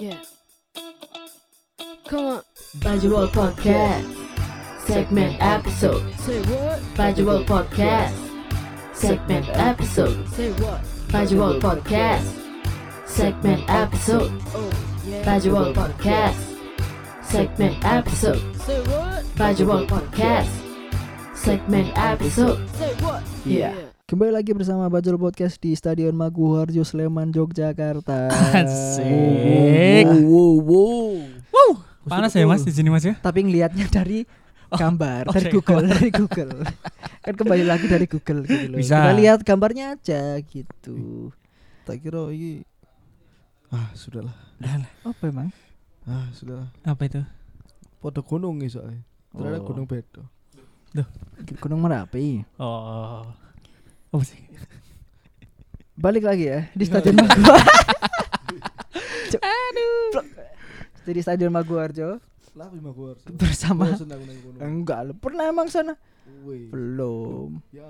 Yeah. Come on. Bajul Podcast. Segment episode. Say what? Bajul Podcast. Segment episode. Say what? Bajul Podcast. Segment episode. Oh, yeah. Bajul Podcast. Segment episode. Say what? Bajul Podcast. Segment episode. Say what? Yeah. Kembali lagi bersama Bajul Podcast di Stadion Maguwarjo Sleman Yogyakarta. Asik. Wow, wow, wow. Panas ya mas di sini mas ya? Tapi ngelihatnya dari gambar oh, dari dari Google, dari Google. kan kembali lagi dari Google gitu loh. Bisa. Kita lihat gambarnya aja gitu. tak kira ini ah sudahlah Apa emang? ah sudahlah Apa itu? podo gunung soalnya ternyata Oh. gunung beda Gunung Merapi. Oh, apa sih? Balik lagi ya di Stadion Maguwarjo. Aduh. Jadi Stadion Maguwarjo lah lima gua harus bersama gunung enggak pernah emang sana? Wih. Belum. ya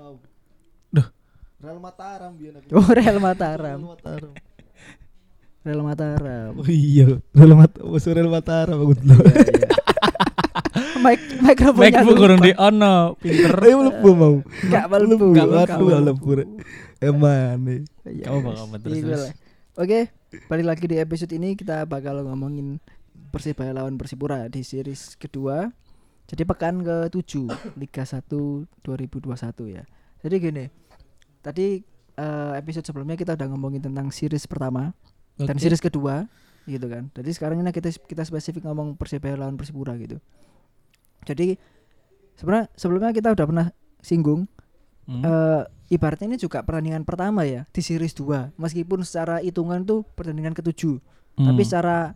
Duh. Real Mataram biar aku Oh, Real Real Mataram. Mataram Real Mataram. oh iya Real Mataram oh Real Mataram aku dulu Mic mikrofonnya Baik bu kurang di ono, pinter. eh lebu mau Enggak melebu. Enggak Nggak waduh lebu emang nih Iya, Kamu bakal terus. Oke, balik lagi di episode ini kita bakal ngomongin Persibaya lawan Persipura di series kedua. Jadi pekan ke-7 Liga 1 2021 ya. Jadi gini. Tadi eh, episode sebelumnya kita udah ngomongin tentang series pertama dan Oke. series kedua gitu kan. Jadi sekarang ini kita kita spesifik ngomong Persibaya lawan Persipura gitu. Jadi sebenarnya sebelumnya kita udah pernah singgung Hmm. eh ibaratnya ini juga pertandingan pertama ya di series 2 meskipun secara hitungan tuh pertandingan ketujuh Hmm. tapi secara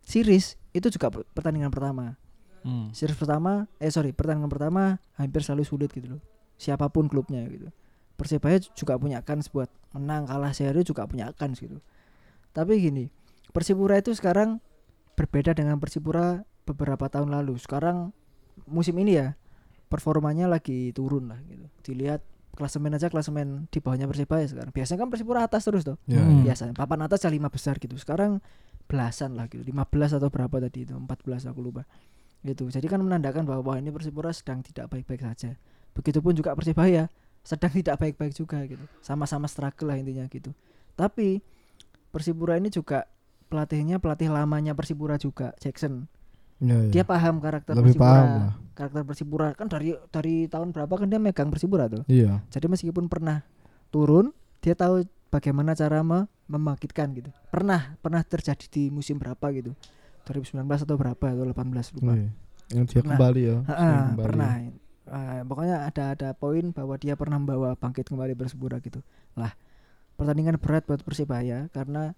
series itu juga per- pertandingan pertama Hmm. series pertama eh sorry pertandingan pertama hampir selalu sulit gitu loh siapa pun klubnya gitu persebaya juga punya kans buat menang kalah seri juga punya kans gitu tapi gini persipura itu sekarang berbeda dengan persipura beberapa tahun lalu sekarang musim ini ya performanya lagi turun lah gitu. Dilihat klasemen aja klasemen di bawahnya persibaya sekarang. Biasanya kan persipura atas terus tuh ya Hmm. biasanya. Papan atas ya lima besar gitu. Sekarang belasan lah gitu. 15 atau berapa tadi itu 14 aku lupa. Gitu. Jadi kan menandakan bahwa wah, ini Persipura sedang tidak baik-baik saja. Begitupun juga Persibaya sedang tidak baik-baik juga gitu. Sama-sama struggle lah intinya gitu. Tapi Persipura ini juga pelatihnya pelatih lamanya Persipura juga Jackson ya, ya. dia paham karakter lebih Persipura paham lah karakter Persipura kan dari dari tahun berapa kan dia megang Persipura tuh iya jadi meskipun pernah turun, dia tahu bagaimana cara me- membangkitkan gitu. Pernah pernah terjadi di musim berapa gitu. 2019 atau berapa atau 18 lupa. Iya. yang dia Pernah. kembali ya Ha-ha, sering kembali. pernah. Eh, pokoknya ada ada poin bahwa dia pernah membawa bangkit kembali Persipura gitu. Lah, pertandingan berat buat Persibaya karena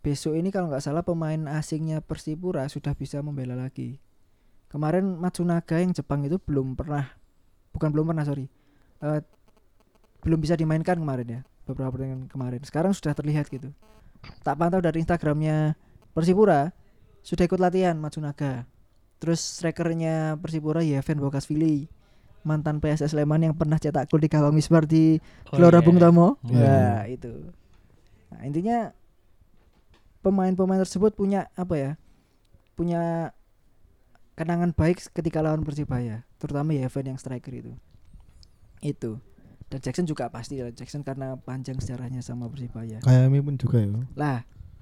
besok ini kalau nggak salah pemain asingnya Persipura sudah bisa membela lagi. Kemarin Matsunaga yang Jepang itu belum pernah bukan belum pernah sorry. Eh, belum bisa dimainkan kemarin ya beberapa pertandingan kemarin. Sekarang sudah terlihat gitu. Tak pantau dari Instagramnya Persipura sudah ikut latihan Matsunaga. Terus strikernya Persipura Yeven Bokasvili mantan PSS Sleman yang pernah cetak gol di gawang Wisbar di Oh, Gelora iya. Bung Tomo. Iya, Nah, itu. Nah, intinya pemain-pemain tersebut punya apa ya? Punya kenangan baik ketika lawan Persibaya, terutama Yeven yang striker itu. Itu. Dan Jackson juga pasti lah Jackson karena panjang sejarahnya sama Persibaya. Kayami pun juga ya Lah,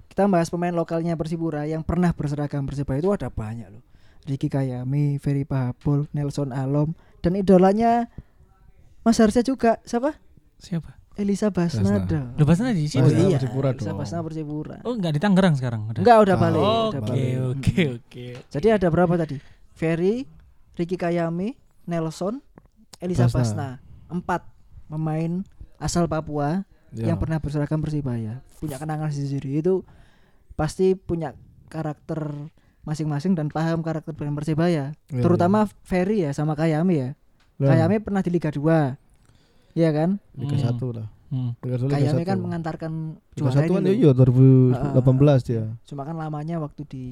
kita bahas pemain lokalnya Persipura yang pernah berseragam Persibaya itu ada banyak loh. Ricky Kayami, Ferry Pahabol, Nelson Alom, dan idolanya Mas Harsha juga siapa? Siapa? Elisa Basnada. Udah bahasanya di sini. Oh Basnada iya, Persipura Elisa dong. Basnada Persipura. Oh enggak di Tangerang sekarang udah. Enggak udah Ah, balik, Oh, udah Oke balik. oke oke. Jadi ada berapa tadi? Ferry, Ricky Kayami, Nelson, Elisa Basna. Basna. Empat pemain asal Papua Ya. yang pernah berseragam Persibaya punya kenangan sendiri itu pasti punya karakter masing-masing dan paham karakter brand Persibaya Iya, terutama Ferry ya sama Kayami ya. Lah, Kayami pernah di Liga 2 Iya kan Liga Hmm. 1 lah Hmm. Liga 1 Liga Kayami 1. kan mengantarkan Liga juara 1 kan iya loh. 2018 dia cuma kan lamanya waktu di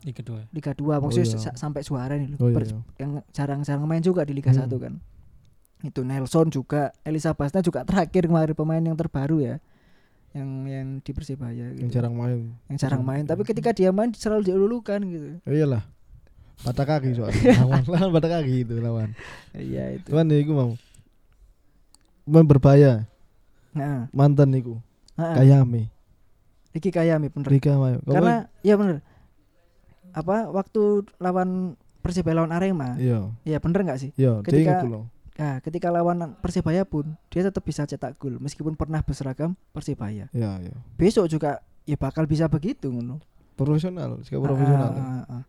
Di kedua. Liga 2 maksudnya iya. sa- sampai juara nih loh oh iya yang jarang-jarang main juga di Liga Hmm. 1 kan itu Nelson juga Elisa Basna juga terakhir kemarin pemain yang terbaru ya yang yang di Persibaya gitu. Yang jarang main. Yang jarang main, tapi ketika dia main selalu dielulukan gitu. Oh, iyalah. Patah kaki soalnya. lawan lawan patah kaki itu lawan. Iya itu. Cuman ya iku mau. Main berbahaya. Mantan iku. heeh. Kayame. Iki Kayami bener. Rika Mayo. Karena ya bener. Apa waktu lawan Persibaya lawan Arema? iya, Ya bener nggak sih? iya, Ketika-. Nah, ketika lawan Persibaya pun dia tetap bisa cetak gol meskipun pernah berseragam Persibaya. Iya, iya. Besok juga ya bakal bisa begitu ngono. Profesional, sikap profesional. Ah, ah, ah.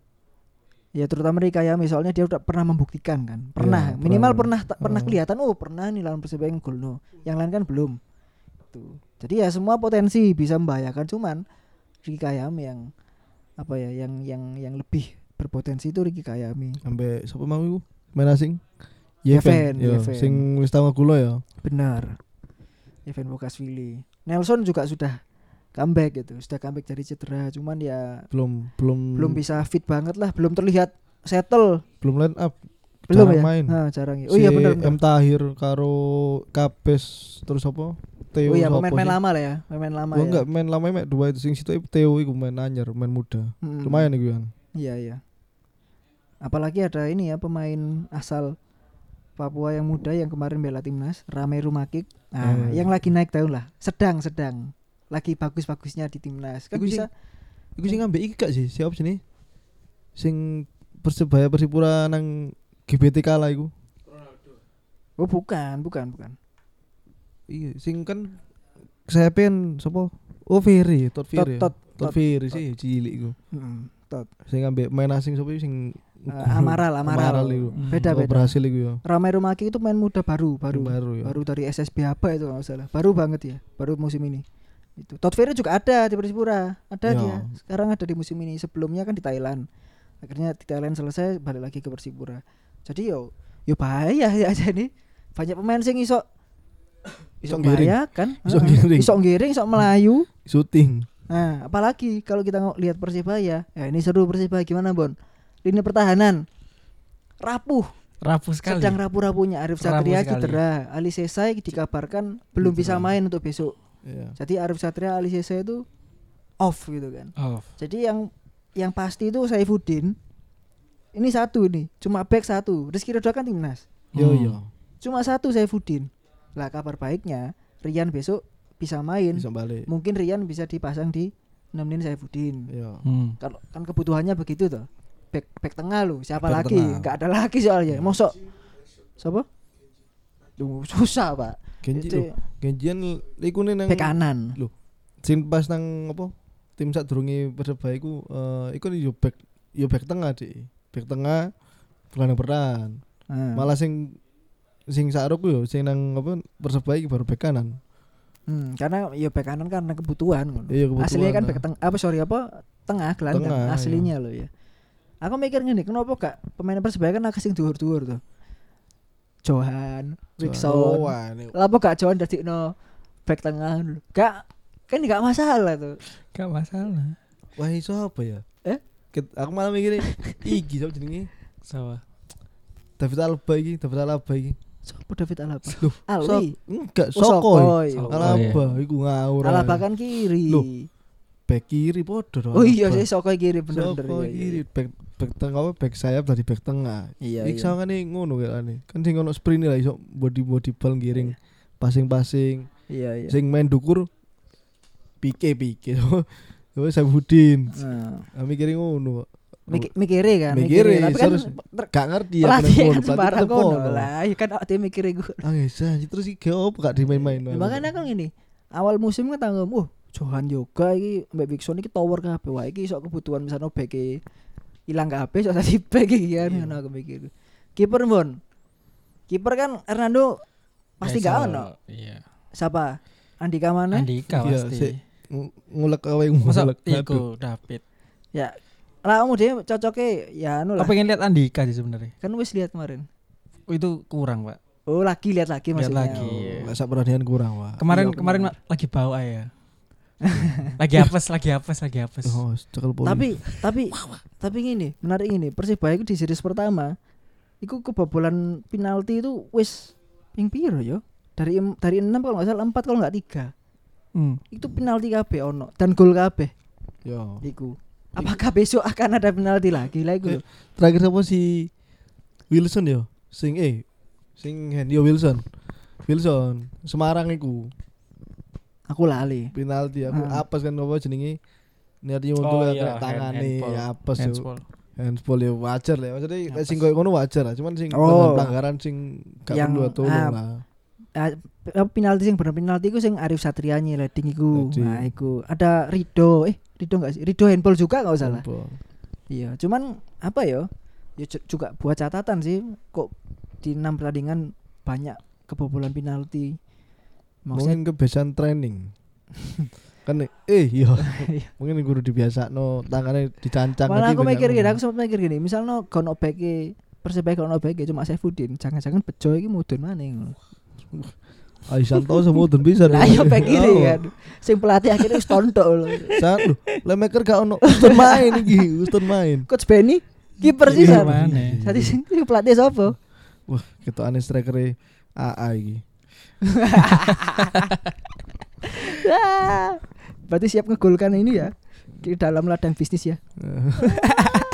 Ya terutama Rika Yami soalnya dia udah pernah membuktikan kan. Pernah, Iya, minimal pernah. pernah pernah Ah. kelihatan oh pernah nih lawan Persibaya gol no. Yang lain kan belum. Tuh. Jadi ya semua potensi bisa membahayakan cuman Rika Yami yang apa ya yang yang yang lebih berpotensi itu Riki Kayami. Sampai siapa mau? Main asing? Yeven, Yo, Yeven. sing wis tau ngegula ya. Benar. Evan Bokasvili. Nelson juga sudah comeback gitu, sudah comeback dari cedera, cuman ya Belum belum belum bisa fit banget lah, belum terlihat settle, belum line up. Belum Jarang ya. main. Nah, jarang ya. Oh iya Si. M Tahir karo Kapes terus apa? Theo Oh iya pemain-pemain lama lah ya, pemain lama Gua ya. enggak main lama mek dua itu sing situ Theo iku main anyar, main muda. Mm-mm. Lumayan iku kan. Iya iya. Apalagi ada ini ya pemain asal Papua yang muda yang kemarin bela timnas, Rame Rumakik. Nah, Hmm. yang lagi naik daun lah, sedang sedang. Lagi bagus-bagusnya di timnas. Kan Iku sing- bisa Iku sing ngambek iki gak sih? Siapa sih Sing Persebaya Persipura nang GBT kalah iku. Oh bukan, bukan, bukan. Iya, sing kan saya pen sapa? Oh Ferry, Tot Tot Ferry. tot Tot tot. Ferry sih cilik iku. Mm, tot. Sing main asing sapa iku sing Eh, Amaral, Amaral. iku. Hmm. Beda Oh, beda. Berhasil iku ya. Ramai Rumaki itu main muda baru, baru, baru ya. baru dari SSB apa itu kalau nggak salah, baru banget ya, baru musim ini. Itu Todd Ferry juga ada di Persipura, ada Ya. dia. Sekarang ada di musim ini. Sebelumnya kan di Thailand. Akhirnya di Thailand selesai balik lagi ke Persipura. Jadi yo yo bahaya ya aja nih. Banyak pemain sing iso iso ngiring. membahayakan, Iso ngiring. iso ngiring, iso melayu. Syuting. Nah, apalagi kalau kita lihat Persibaya, ya ini seru Persibaya gimana Bon? Lini pertahanan rapuh, Rapuh sekali. sedang rapuh-rapuhnya Arif Rapuh Satria sekali. cedera, Ali Sesai dikabarkan belum bisa main untuk besok. Iya. Jadi Arif Satria, Ali Sesai itu off gitu kan. Oh, Jadi yang yang pasti itu Saifuddin ini satu nih, cuma back satu. Rizky Ridho kan timnas, Yo Hmm. yo. cuma satu Saifuddin. Lah kabar baiknya Rian besok bisa main. Bisa balik. Mungkin Rian bisa dipasang di nemenin Saifuddin. Iya. Hmm. Kalau kan kebutuhannya begitu tuh. Back back tengah lu, siapa Back lagi? tengah. Gak ada lagi soalnya. Mosok siapa? Duh, susah, Pak. Genji Itu lho. Genjian iku nang back kanan. sing pas nang apa? Tim sak durunge Persebaya iku eh iku yo back yo back tengah Dik. Back tengah gelandang bertahan. Nah. Malah sing sing sakroku yo sing nang apa Persebaya iki baru back kanan. Hmm, karena ya back kanan karena kebutuhan ngono. Iya, kebutuhan, Aslinya kan nah. back tengah apa sorry apa tengah gelandang Tengah, iya. aslinya loh ya. Aku mikir ngene, kenapa gak pemain Persebaya kan agak sing dhuwur-dhuwur tuh. Johan. Oh, wah, ini- Kenapa gak Johan dadi no back tengah dulu? Gak kan gak masalah tuh. Gak masalah. Wah, iso apa ya? Aku malah mikirnya iki sapa jenenge? Sawa. David Alaba iki, David Alaba iki. Sopo David Alaba? Loh, Ali. Sok- enggak, Oh. Sokoi. Alaba iku ngawur. Alaba kan kiri. Loh, Back kiri podo dong. oh iya sih Sokoi kiri bener-bener. Sokoi iya, iya. kiri, back back tengah apa back sayap dari back tengah. Iya, Iki iya. sangane ngono kan Kan sing ono sprint lah iso body body ball giring. Passing-passing. Iya, iya. Sing main dukur pike pike. Yo Saifuddin. Nah, Kami kira ngono. Kok. mik- mikire kan, Mikire, Tapi kan serius. ter- Gak ngerti ya kan kono ngono. lah. Ya kan awake mikire gue. Ah bisa, terus iki opo gak dimain-main. Makanya kan gini, awal musim kan tanggung, wah Johan Yoga iki mbek Bigson iki tower kabeh wae iki iso kebutuhan misalnya back ilang kabeh iso tadi back iki kan Iya. ngono aku mikir. Kiper Bon. Kiper kan Hernando pasti Besok, gak ono. Iya. Siapa? Andika mana? Andika Iya, pasti. Ngulek Masa ngulek. iku David. Ya. Lah kamu dia cocoknya ya anu lah. Aku pengen lihat Andika sih sebenarnya. Kan wis lihat kemarin. Oh, itu kurang, Pak. Oh, lagi lihat lagi Lihat maksudnya. lagi, Oh. iya. Masa perhatian kurang, Wah. Kemarin Iya, kemarin benar. ma- lagi bawa ya. lagi apes, lagi apes, lagi apes. Oh, cekel poli. Tapi tapi tapi gini, menarik ini. Persibaya itu di series pertama iku kebobolan penalti itu wis ping piro yo? Dari em- dari 6 kalau nggak salah 4 kalau nggak 3. Hmm. itu penalti kabeh ono dan gol kabeh Yo. iku. Apakah besok akan ada penalti lagi lah iku? lho. Terakhir siapa si Wilson yo? Sing eh sing hand yo Wilson. Wilson Semarang iku Aku lali. penalti aku Ah. apes kan apa jenenge niatnya untuk Oh, iya, tangan nih ya apes yo. Handsball. Handball ya wajar lah. Maksudnya Apes. sing koyo ngono wajar lah. Cuman sing Oh. pelanggaran sing gak perlu atau ah, lah. Apa penalti sing bener penalti iku sing Arif Satria nyeleding iku. Nah, iku ada Rido. Eh, Rido enggak sih? Rido handball juga enggak salah. Handball. Iya, cuman apa ya? Ya ju- juga buat catatan sih kok di enam pertandingan banyak kebobolan penalti. Maksudnya Mungkin kebiasaan training. kan eh iya mungkin guru dibiasa no tangannya dicancang malah aku mikir gini, aku sempat mikir gini, misalnya kono beke Persebaya kono beke cuma Saifuddin, jangan-jangan bejo iki mudun maning. Aisanto semua dan bisa deh. ayo kiri Oh. kan. Sing pelatih akhirnya wis tontok lho. Saat lu, Lemaker gak ono Uston main iki, Uston main. Coach Benny kiper sih Iya, San. Tadi sing pelatih sapa? Wah, kita aneh striker AA iki. Ah, Berarti siap ngegolkan ini ya di dalam ladang bisnis ya.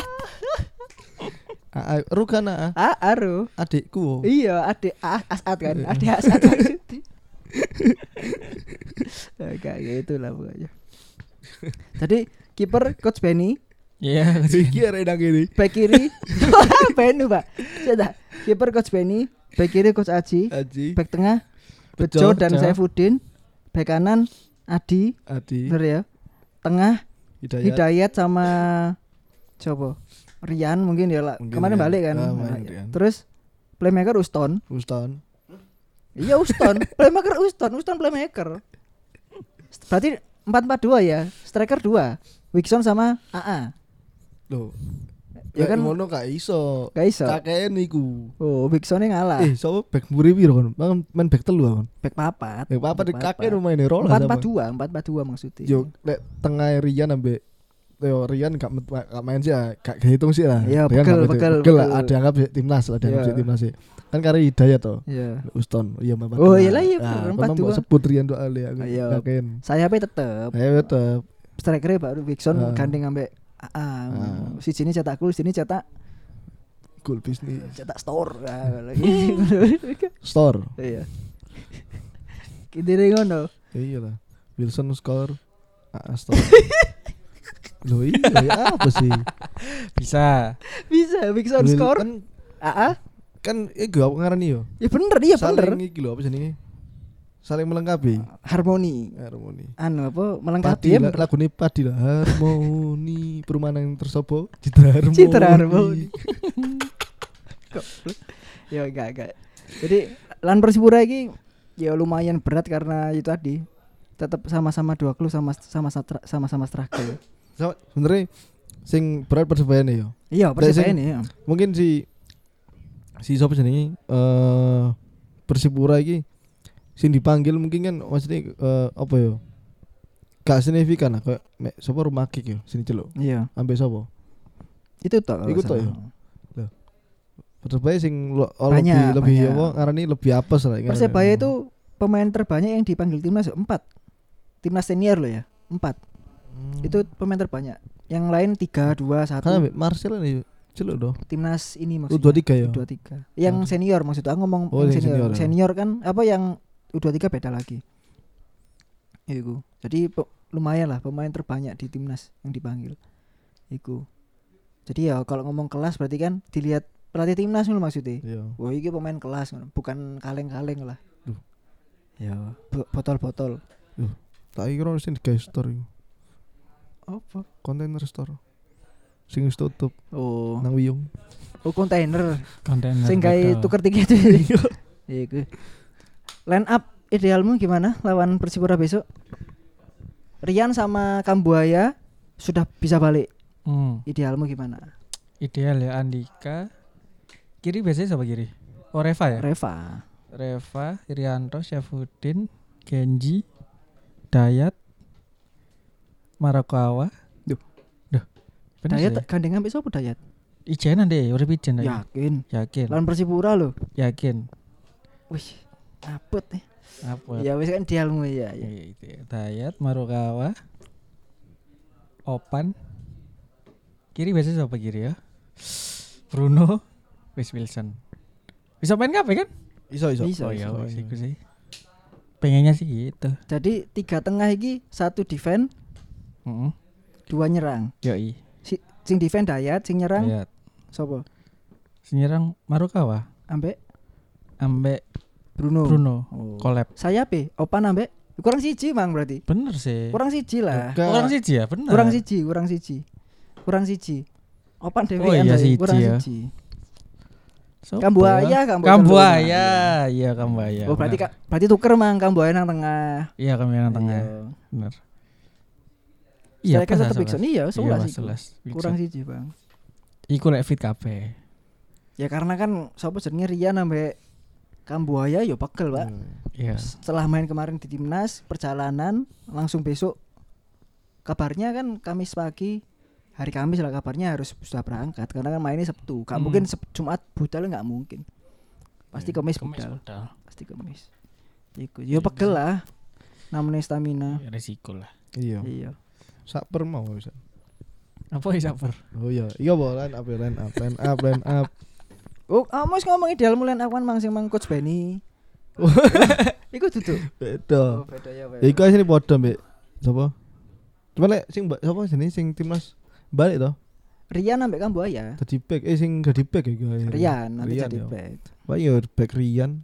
AA, Rukan AA, Ah, aru. adikku. Iya, adik A- Asad kan. Adik Asad maksudnya. Ya, Kayak gitu lah pokoknya. Jadi kiper coach Benny, Iya. Iki arek nang kene. back kiri Benny Pak. Sudah. Kiper coach Benny, back kiri coach Aji, Aji, back tengah Bejo, Bejo dan. Saifuddin, back kanan Adi, Adi, bener ya. Tengah Hidayat. Hidayat sama coba Rian mungkin ya lah. Mungkin Kemarin Rian. balik kan. Ah, main. Terus playmaker Uston. Uston. Iya Uston, playmaker Uston, Uston playmaker. Berarti 4-4-2 ya, striker 2. Wixon sama AA. Loh. Ya Ya kan- kan ngono gak iso. Gak iso. Kakean iku. Oh, Wixonnya ngalah. Eh, sapa back mburi piro kon? Main main back telu kon. Back papat. Back Back kakek papat. main rola sama. 4-4-2, 4-4-2 maksudnya. Yo, lek tengah Rian ambek Yo Rian gak, gak main sih ya, gak hitung sih lah. Iya, Rian bekel, bekel, bekel lah, ada anggap sih timnas lah, ada anggap Iya. sih timnas sih. Kan karena Hidayat toh. Iya. Uston, iya empat Oh, dua. iyalah, iya, empat dua. mau sebut Rian doa ali aku. Iya. Yakin. Sayapnya tetep Ayo tetep. strikernya baru Wixon Ah. gandeng ambek AA. Ah. Si sini cetak gol, sini cetak Goal bisnis. cetak store. Store. Iya. Kidire ngono. Iya lah. Wilson score. Ah, store. Loh iya ya apa sih? Bisa. Bisa Wixon Wil- score. Kan AA. kan eh gue apa ngarani yo? Ya bener, iya bener. Saling iki lho apa jenenge? Saling melengkapi. Harmoni. Harmoni. Anu apa melengkapi Padi ya lagu ini padi lah harmoni perumahan yang tersopo citra harmoni Citra harmoni. Ya enggak enggak. Jadi lan Persipura iki ya lumayan berat karena itu tadi tetap sama-sama dua klub sama sama sama sama struggle. So, sebenarnya sing berat persebaya nih yo Iya, Persipura sing- ini ya. mungkin si si siapa jenenge eh persipura iki sing dipanggil mungkin kan maksudnya eh, apa yo gak signifikan lah kayak sapa rumah kick yo sini celuk Iya, ambek sapa itu kalau Iku salah. ya? persebaya sing lo, oh, Banyak, lebih lebih banyak. apa ngarani lebih apes lah ngarani. Persebaya itu pemain terbanyak yang dipanggil timnas empat. Timnas senior loh ya, empat. Hmm. Itu pemain terbanyak. Yang lain tiga, dua, kan satu. ambek Marcel nih celuk doh Timnas ini maksudnya. U23 ya U23. Yang senior maksud aku ngomong Oh, yang senior. senior Senior, ya. kan apa yang U23 beda lagi. Iku. Jadi lumayan lah pemain terbanyak di timnas yang dipanggil. Iku. Jadi ya kalau ngomong kelas berarti kan dilihat pelatih timnas dulu maksudnya. iya Wah, ini pemain kelas bukan kaleng-kaleng lah. Duh. Ya, bo- botol-botol. tak kira sing iku Apa? kontainer store sing wis tutup Oh, nang Wiyung oh kontainer. Kontainer. Sing gawe tuker tiket. Iya, iku. Line up idealmu gimana lawan Persipura besok? Rian sama Kambuaya sudah bisa balik. Hmm, Idealmu gimana? ideal ya Andika. Kiri biasanya siapa kiri? Oh Reva ya? Reva. Reva, Irianto, Syafudin, Genji, Dayat, Marakawa. Duh. Duh. Dayat sih. gandeng ambek sapa Dayat? Ijenan deh, urip ijen deh. Yakin. Yakin. Lawan Persipura loh. Yakin. Wih, apet nih. Apa? Ya wis kan dialmu ya. Ya, ya. itu ya. Dayat, Marukawa, Opan. Kiri biasanya siapa kiri ya? Bruno, Wes Wilson. Bisa main kape kan? Iso iso. Bisa. oh ya, iso. wes iku sih. Pengennya sih gitu. Jadi tiga tengah iki satu defend, Heeh. dua nyerang. Yoi. Si, sing defend Dayat, sing nyerang Dayat. sopo? Senyerang Marukawa, Ambek ambek Bruno. Bruno. Oh. Collab. Saya pe, Opan ambek kurang siji mang berarti. Bener sih. Kurang siji lah. Enggak. Kurang siji ya, bener. Kurang siji, kurang siji. Kurang siji. Opan dhewe Oh iya, siji kurang ya. siji. Sopo Kambuaya, ya? Kambuaya. Kambuaya. Iya, Kambuaya. Oh berarti ka, berarti tuker mang Kambuaya nang tengah. Iya, kami yang tengah. Iya. Bener. Iya, lah, Ikson. sebelas. Iya, Iya, sebelas sebelas. Kurang siji, Bang. Iku lek fit kabeh. Ya karena kan sapa jenenge Rian ambek Kambuaya ya pegel, Pak. Hmm. Iya. Setelah main kemarin di timnas, perjalanan langsung besok kabarnya kan Kamis pagi hari Kamis lah kabarnya harus sudah berangkat karena kan mainnya Sabtu. Gak Hmm. mungkin Jumat budal nggak mungkin. Pasti Iya, Kamis budal. modal. Pasti Kamis. Iku. Ya pegel lah. Namanya stamina. Ya, Resiko lah. Iya. Iya. Saper mau bisa. Apa ya saper? Oh iya, iya boh line up, ya, line up, line up, line up. Oh, Amos ngomong ideal mulai awan mang sing mang coach Benny. Iku duduk. Beda. beda ya, Ya iku asine padha mbek sapa? Cuma lek sing mbak sapa jenenge sing timnas balik to. Rian ambek Kambuaya. Dadi back eh sing dadi back iku. akhirnya. Rian nanti jadi ya. back. Wah ya back Rian,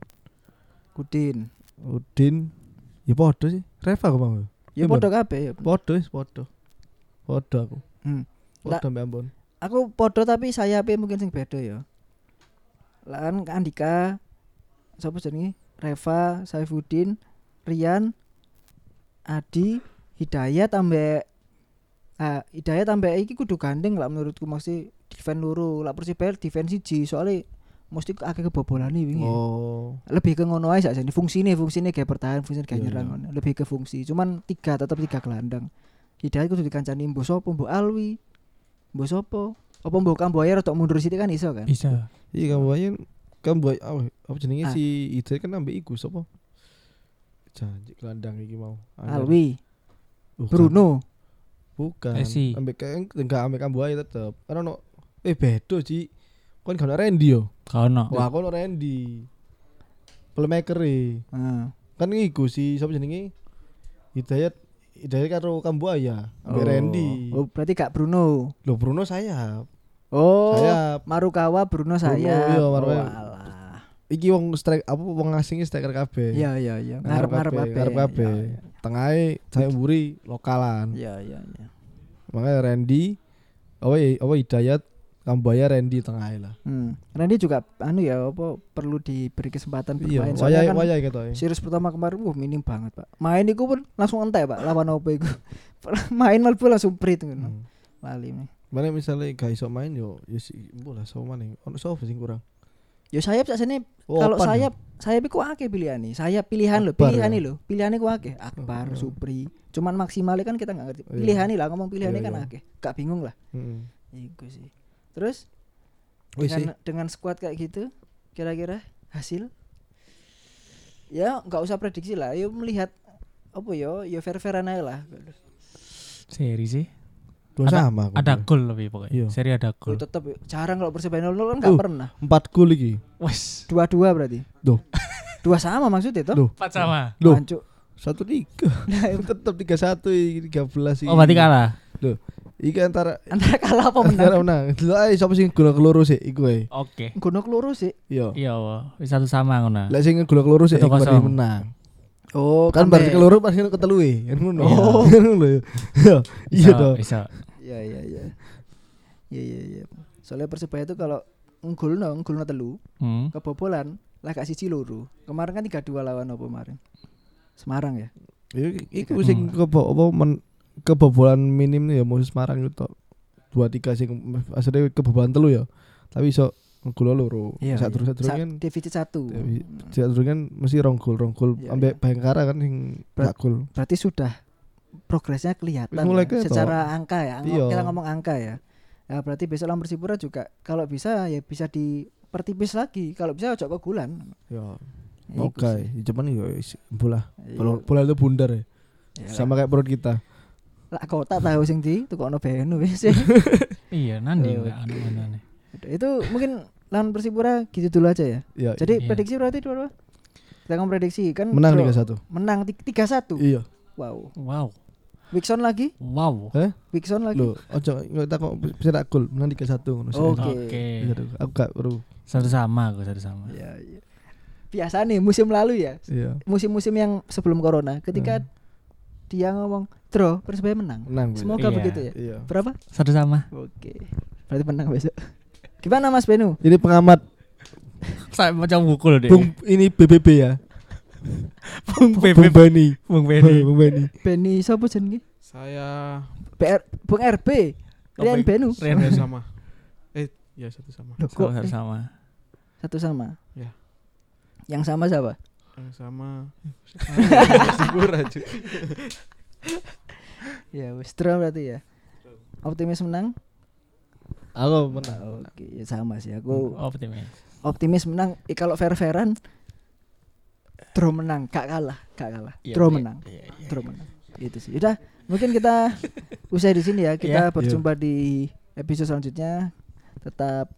Kudin. Udin. Ya padha sih. Reva kok mau. Ya Iya, podo kabeh ya. Padha wis padha. Padha aku. Hmm. Padha mbek Ambon. Aku podo tapi sayapnya mungkin sing beda ya. Lah kan Andika sapa jenenge? Reva, Saifuddin, Rian, Adi, Hidayat ambek ah Hidayat ambek iki kudu gandeng lah menurutku mesti defend loro. Lah Persibaya defense siji soalnya mesti akeh kebobolan nih wingi. Oh. Lebih ke ngono ae sakjane fungsine fungsine kayak bertahan, fungsine kayak Iya, nyerang ngono. Lebih ke fungsi. Cuman tiga tetap tiga gelandang. Hidayat kudu dikancani mbok sapa, mbok Alwi. Mbok sapa? Apa mbok Kamboya rada mundur sithik kan iso kan? Bisa. Iya kamu bayar apa, apa jenenge Ah. si Ida kan ambek iku sapa? Janji gelandang iki mau. Alwi, Bukan. Bruno. Bukan. Messi. Ambek enggak ambek kamu bayar tetep. Karena no eh bedo Ci. Kon gak ono Randy yo. Kau no. Wah, aku ono Randy. Playmaker e. Heeh. Kan iku si sapa jenenge? Hidayat Hidayat karo Kambuaya, ambek Randy. Oh, berarti gak Bruno. Loh Bruno sayap. Oh, Sayap. Marukawa Bruno saya. iya, Marukawa. Oh, alah. Iki wong strike apa wong asing striker kabeh. Iya, iya, iya. Ngarep Ngarep-ngarep kabeh, ngarep kabeh. Iya, Tengahe saya mburi lokalan. Iya, iya, iya. Makanya Randy apa ya apa Hidayat Kambuaya Randy tengah lah. Hmm. Randy juga anu ya apa perlu diberi kesempatan Iya, bermain. Soalnya wayai kan wayai gitu ya. Series pertama kemarin wah minim banget, Pak. Main iku pun langsung entek, Pak. Lawan opo iku. main mlebu langsung prit ngono. Hmm. Lali nih. Mana misalnya gak iso main yo ya si lah sama maning. Ono sapa sing kurang? Ya sayap sakjane Oh, kalau Opan sayap sayap iku akeh pilihane. Sayap pilihan lho, Akbar pilihane ya? lho. Pilihane ku akeh. Akbar, Heeh. Supri. Cuman maksimalnya kan kita nggak ngerti. Iya. Pilihane lah ngomong pilihane Iya, kan iya. akeh. Gak bingung lah. ya. Heeh. Iku sih. Terus sih. dengan dengan squad kayak gitu kira-kira hasil ya nggak usah prediksi lah yuk melihat apa yo ya fair fairan aja lah Seri sih. Dua Ada- sama aku. Ada gol lebih pokoknya. Iya. Seri ada Gol tetap jarang kalau persebaya nol kan nggak Uh. pernah Empat gol iki. Wes. dua dua berarti Duh. dua sama maksudnya toh Duh. Empat sama. Loh. Hancur. Satu tiga. Tetap tiga satu tiga belas Oh berarti kalah. Iki antara antara kalah apa antara menang menang. Dulu ae sapa sing gol keloro sih iku ae. Oke. gono keloro sih Iya. Iya, wah. Wis satu sama ngono. Lek sing gol keloro sih Satu iku menang. oh Kan berarti keloro pasti ketelu e. Kan ngono. Oh. Iya. Iya toh. Bisa. iya iya iya iya iya iya soalnya persebaya itu kalau unggul no unggul no telu Hmm. kebobolan lah gak siji loro kemarin kan tiga dua lawan apa kemarin Semarang ya Ya, iku sing kebo apa men, kebobolan minim ya musuh Semarang itu dua tiga sing aslinya kebobolan telu ya tapi iso gol loro Iya, saat terus iya. terus Sa- kan defisit satu. Saat terus kan mesti rong gol rong gol Iya, ambek iya. Bayangkara kan sing sak gol Berarti sudah progresnya kelihatan mulai ya, kelihatan. secara angka ya. Ang- Iya. Kita ngomong angka ya. Ya berarti besok lawan Persipura juga kalau bisa ya bisa dipertipis lagi. Kalau bisa ojo kegulan. ya Oke, sih. cuman ya wis, bola. Iya. Bola, bola itu bundar ya. Ya, Sama kayak perut kita. Lah kau tak tahu sing di tukokno benu wis. Iya, nanti Eh, enggak anu nih. itu mungkin lawan Persipura gitu dulu aja ya. Ya, Jadi Iya. prediksi berarti berapa? Kita ngomong prediksi kan menang draw. 3-1. Menang ti- 3-1. Iya. Wow. Wow. Wixon lagi? Wow. Wixon lagi. Loh, ojo nggak tak kok bisa tak gol menang 3-1 ngono sih. Oke. Oke. Iya, Aku gak perlu. Satu sama aku, satu sama. Iya, iya. Biasa nih musim lalu ya. Iya. Musim-musim yang sebelum corona ketika Hmm. Dia ngomong draw Persebaya menang. Menang. Semoga Iya. begitu ya. Iya. Berapa? Satu sama. Oke. Berarti menang besok. Gimana Mas Benu? Ini pengamat Saya macam bukul deh. Bung ini BBB ya. Bung Bung Bani. Bung Benny. Bung Bani. Beni sapa jenenge? Saya PR Bung RB. Rian Benu. Rian sama. Eh, ya satu sama. Loh, kok Satu eh, sama. satu sama? Ya. Yang sama siapa? Yang sama. Syukur aja. Ya wis draw berarti ya. Optimis menang? Aku menang. Oke, ya sama sih aku Optimis. optimis menang. Eh, kalau fair-fairan draw menang, gak kalah, gak kalah. Iya, draw iya, menang, iya, iya. draw menang. Itu sih. Udah, mungkin kita usai di sini ya. Kita Iya. berjumpa di episode selanjutnya. Tetap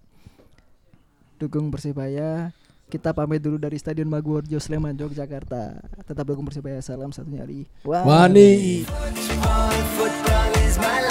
dukung Persibaya. Kita pamit dulu dari Stadion Maguworjo Sleman Yogyakarta. Tetap dukung Persibaya. Salam satu nyari. Wani. Life.